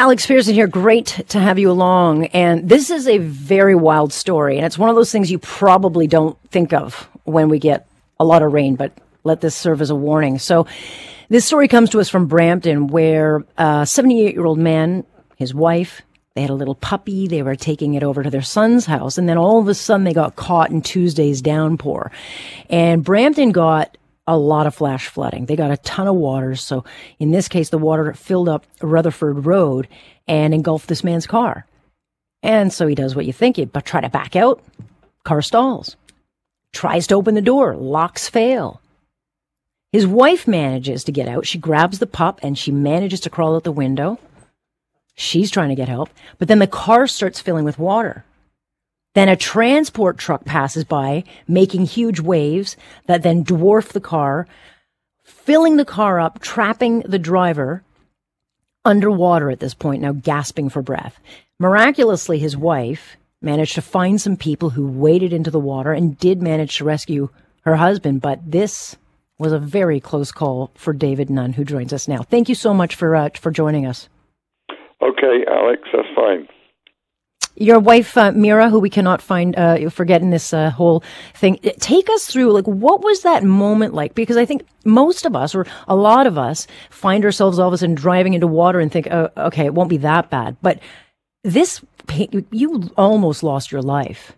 Alex Pearson here. Great to have you along. And this is a very wild story. And it's one of those things you probably don't think of when we get a lot of rain, but let this serve as a warning. So this story comes to us from Brampton, where a 78 year old man, his wife, they had a little puppy. They were taking it over to their son's house. And then all of a sudden they got caught in Tuesday's downpour. And Brampton got a lot of flash flooding. They got a ton of water. So in this case, the water filled up Rutherford Road and engulfed this man's car. And so he does what you think he'd but try to back out. Car stalls. Tries to open the door. Locks fail. His wife manages to get out. She grabs the pup and she manages to crawl out the window. She's trying to get help, but then the car starts filling with water. Then a transport truck passes by, making huge waves that then dwarf the car, filling the car up, trapping the driver underwater at this point, now gasping for breath. Miraculously, his wife managed to find some people who waded into the water and did manage to rescue her husband, but this was a very close call for David Dunn, who joins us now. Thank you so much for uh, for joining us. Okay, Alex, that's fine. Your wife, uh, Mira, who we cannot find, uh, forgetting this uh, whole thing. Take us through, like, what was that moment like? Because I think most of us, or a lot of us, find ourselves all of a sudden driving into water and think, oh, okay, it won't be that bad. But this, you almost lost your life.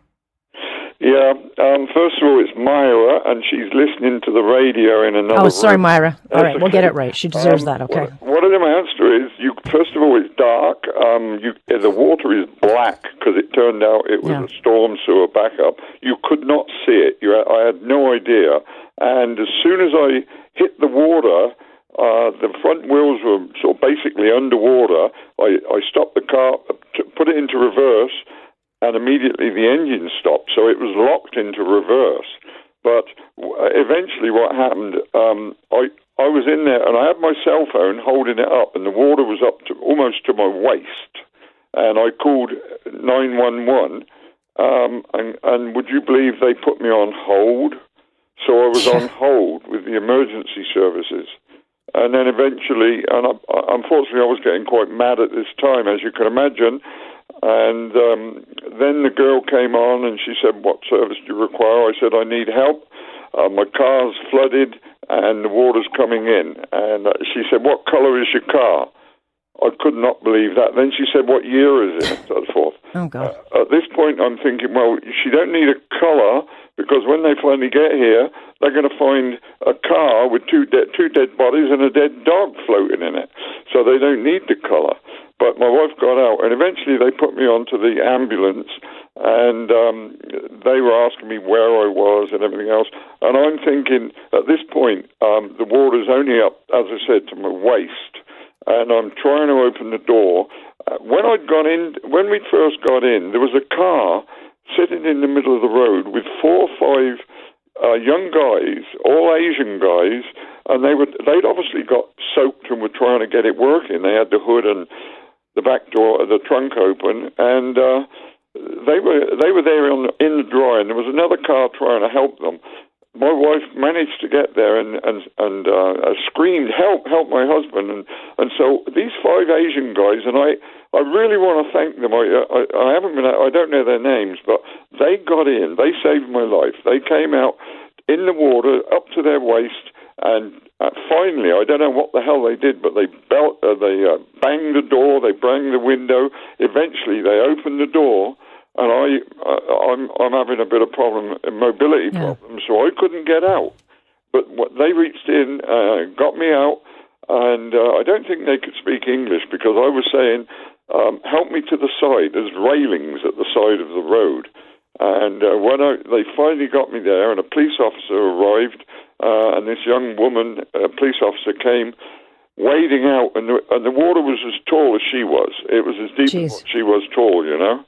Yeah. Um, first of all, it's Myra, and she's listening to the radio in another. Oh, sorry, room. Myra. All right, okay. we'll get it right. She deserves um, that. Okay. What, what to is, you first of all, it's dark. Um, you the water is black because it turned out it was yeah. a storm sewer backup. You could not see it. You, I had no idea. And as soon as I hit the water, uh, the front wheels were sort of basically underwater. I, I stopped the car, put it into reverse and immediately the engine stopped, so it was locked into reverse. But eventually, what happened? Um, I I was in there, and I had my cell phone holding it up, and the water was up to almost to my waist, and I called nine one one. Um, and, and would you believe they put me on hold? So I was on hold with the emergency services. And then eventually, and I, unfortunately, I was getting quite mad at this time, as you can imagine. And um, then the girl came on and she said, What service do you require? I said, I need help. Uh, my car's flooded and the water's coming in. And uh, she said, What color is your car? I could not believe that. Then she said, "What year is it?" and so forth. Oh God! Uh, at this point, I'm thinking, well, she don't need a colour because when they finally get here, they're going to find a car with two de- two dead bodies and a dead dog floating in it. So they don't need the colour. But my wife got out, and eventually they put me onto the ambulance, and um, they were asking me where I was and everything else. And I'm thinking at this point, um, the water's only up, as I said, to my waist, and I'm trying to open the door. Uh, when I'd gone in, when we first got in, there was a car sitting in the middle of the road with four or five uh, young guys, all Asian guys, and they were they'd obviously got soaked and were trying to get it working. They had the hood and the back door, the trunk open, and uh, they were they were there on, in the dry, and there was another car trying to help them. My wife managed to get there and and and uh, screamed, "Help! Help my husband!" And and so these five Asian guys, and I I really want to thank them. I, I I haven't been I don't know their names, but they got in. They saved my life. They came out in the water up to their waist and uh, finally, I don't know what the hell they did, but they belt, uh, they uh, banged the door, they banged the window. Eventually, they opened the door, and I, uh, I'm, I'm having a bit of problem, mobility yeah. problem, so I couldn't get out. But what, they reached in, uh, got me out, and uh, I don't think they could speak English because I was saying, um, "Help me to the side." There's railings at the side of the road, and uh, when I, they finally got me there, and a police officer arrived uh, and this young woman, a police officer, came wading out, and the, and the water was as tall as she was. It was as deep Jeez. as she was tall, you know.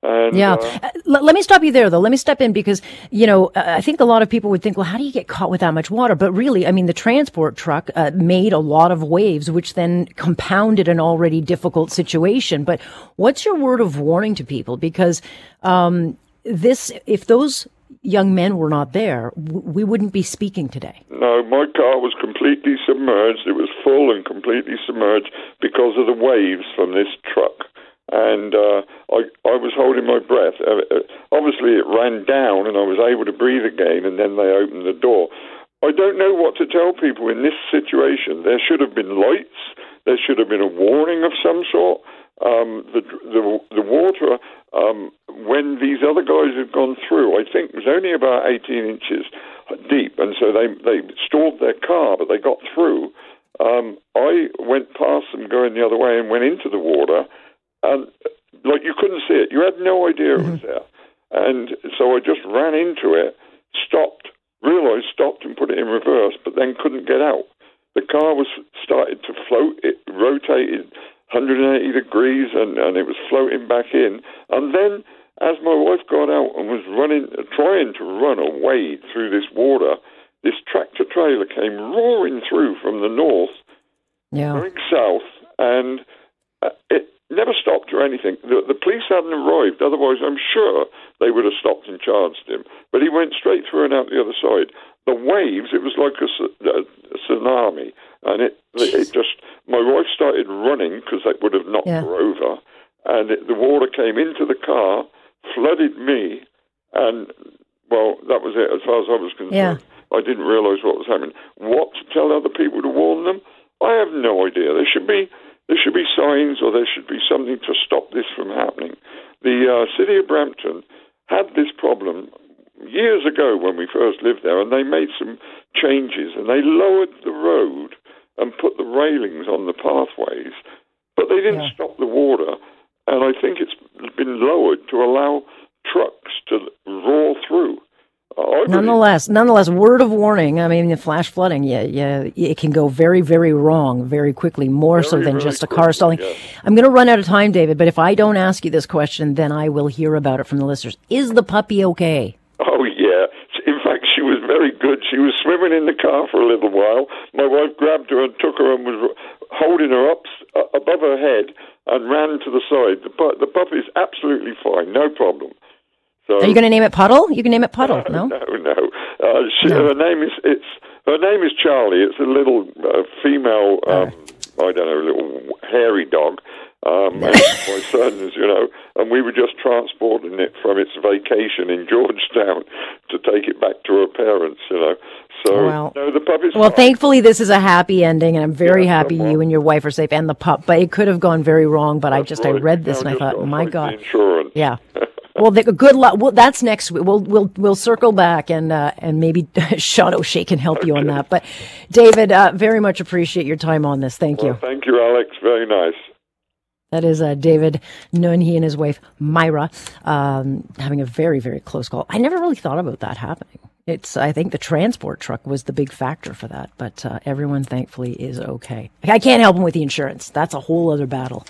And, yeah. Uh, uh let me stop you there, though. Let me step in because, you know, uh, I think a lot of people would think, well, how do you get caught with that much water? But really, I mean, the transport truck uh, made a lot of waves, which then compounded an already difficult situation. But what's your word of warning to people? Because um, this, if those young men were not there, we wouldn't be speaking today. No, my car was completely submerged. It was full and completely submerged because of the waves from this truck. And uh, I, I was holding my breath. Uh, uh, obviously, it ran down, and I was able to breathe again. And then they opened the door. I don't know what to tell people in this situation. There should have been lights. There should have been a warning of some sort. Um, the, the the water um, when these other guys had gone through, I think was only about 18 inches deep, and so they they stalled their car, but they got through. Um, I went past them going the other way and went into the water, and like you couldn't see it, you had no idea it was mm-hmm. there, and so I just ran into it, stopped, realised, stopped, and put it in reverse, but then couldn't get out. The car was started to float. It rotated 180 degrees and, and it was floating back in. And then, as my wife got out and was running, trying to run a wade through this water, this tractor trailer came roaring through from the north, yeah. going south, and uh, it never stopped or anything. The, the police hadn't arrived, otherwise, I'm sure they would have stopped and charged him. But he went straight through and out the other side. The waves, it was like a, a, a tsunami, and it, it just my wife started running because that would have knocked yeah. her over, and it, the water came into the car, flooded me, and well, that was it as far as I was concerned. Yeah. I didn't realise what was happening. What to tell other people to warn them? I have no idea. There should be there should be signs, or there should be something to stop this from happening. The uh, city of Brampton had this problem years ago when we first lived there, and they made some changes and they lowered the road and put the railings on the pathways, but they didn't yeah. stop the water. And I think it's been lowered to allow trucks to roar through. Nonetheless, nonetheless, word of warning. I mean, the flash flooding, yeah, yeah, it can go very, very wrong very quickly, more very, so than just a car stalling. Yes. I'm going to run out of time, David, but if I don't ask you this question, then I will hear about it from the listeners. Is the puppy okay? Very good. She was swimming in the car for a little while. My wife grabbed her and took her and was holding her up uh, above her head and ran to the side. The, the puppy's absolutely fine, no problem. So, Are you going to name it Puddle? You can name it Puddle. No, no, no. Uh, she, no. Her name is it's her name is Charlie. It's a little uh, female. Um, I don't know, little hairy dog. Um, my sons, you know, and we were just transporting it from its vacation in Georgetown to take it back to her parents, you know. So, well, no, the pup Well, fine. thankfully, this is a happy ending, and I'm very yeah, happy you and your wife are safe and the pup. But it could have gone very wrong. But That's I just right. I read this now and I thought, oh, my God, insurance. yeah. well, the, good luck. Well, that's next week. We'll we'll we'll circle back and uh, and maybe Sean O'Shea can help okay. you on that. But David, uh, very much appreciate your time on this. Thank well, you. Thank you, Alex. Very nice. That is uh, David Dunn, he and his wife Myra, um, having a very, very close call. I never really thought about that happening. It's, I think the transport truck was the big factor for that, but uh, everyone thankfully is okay. I can't help them with the insurance. That's a whole other battle.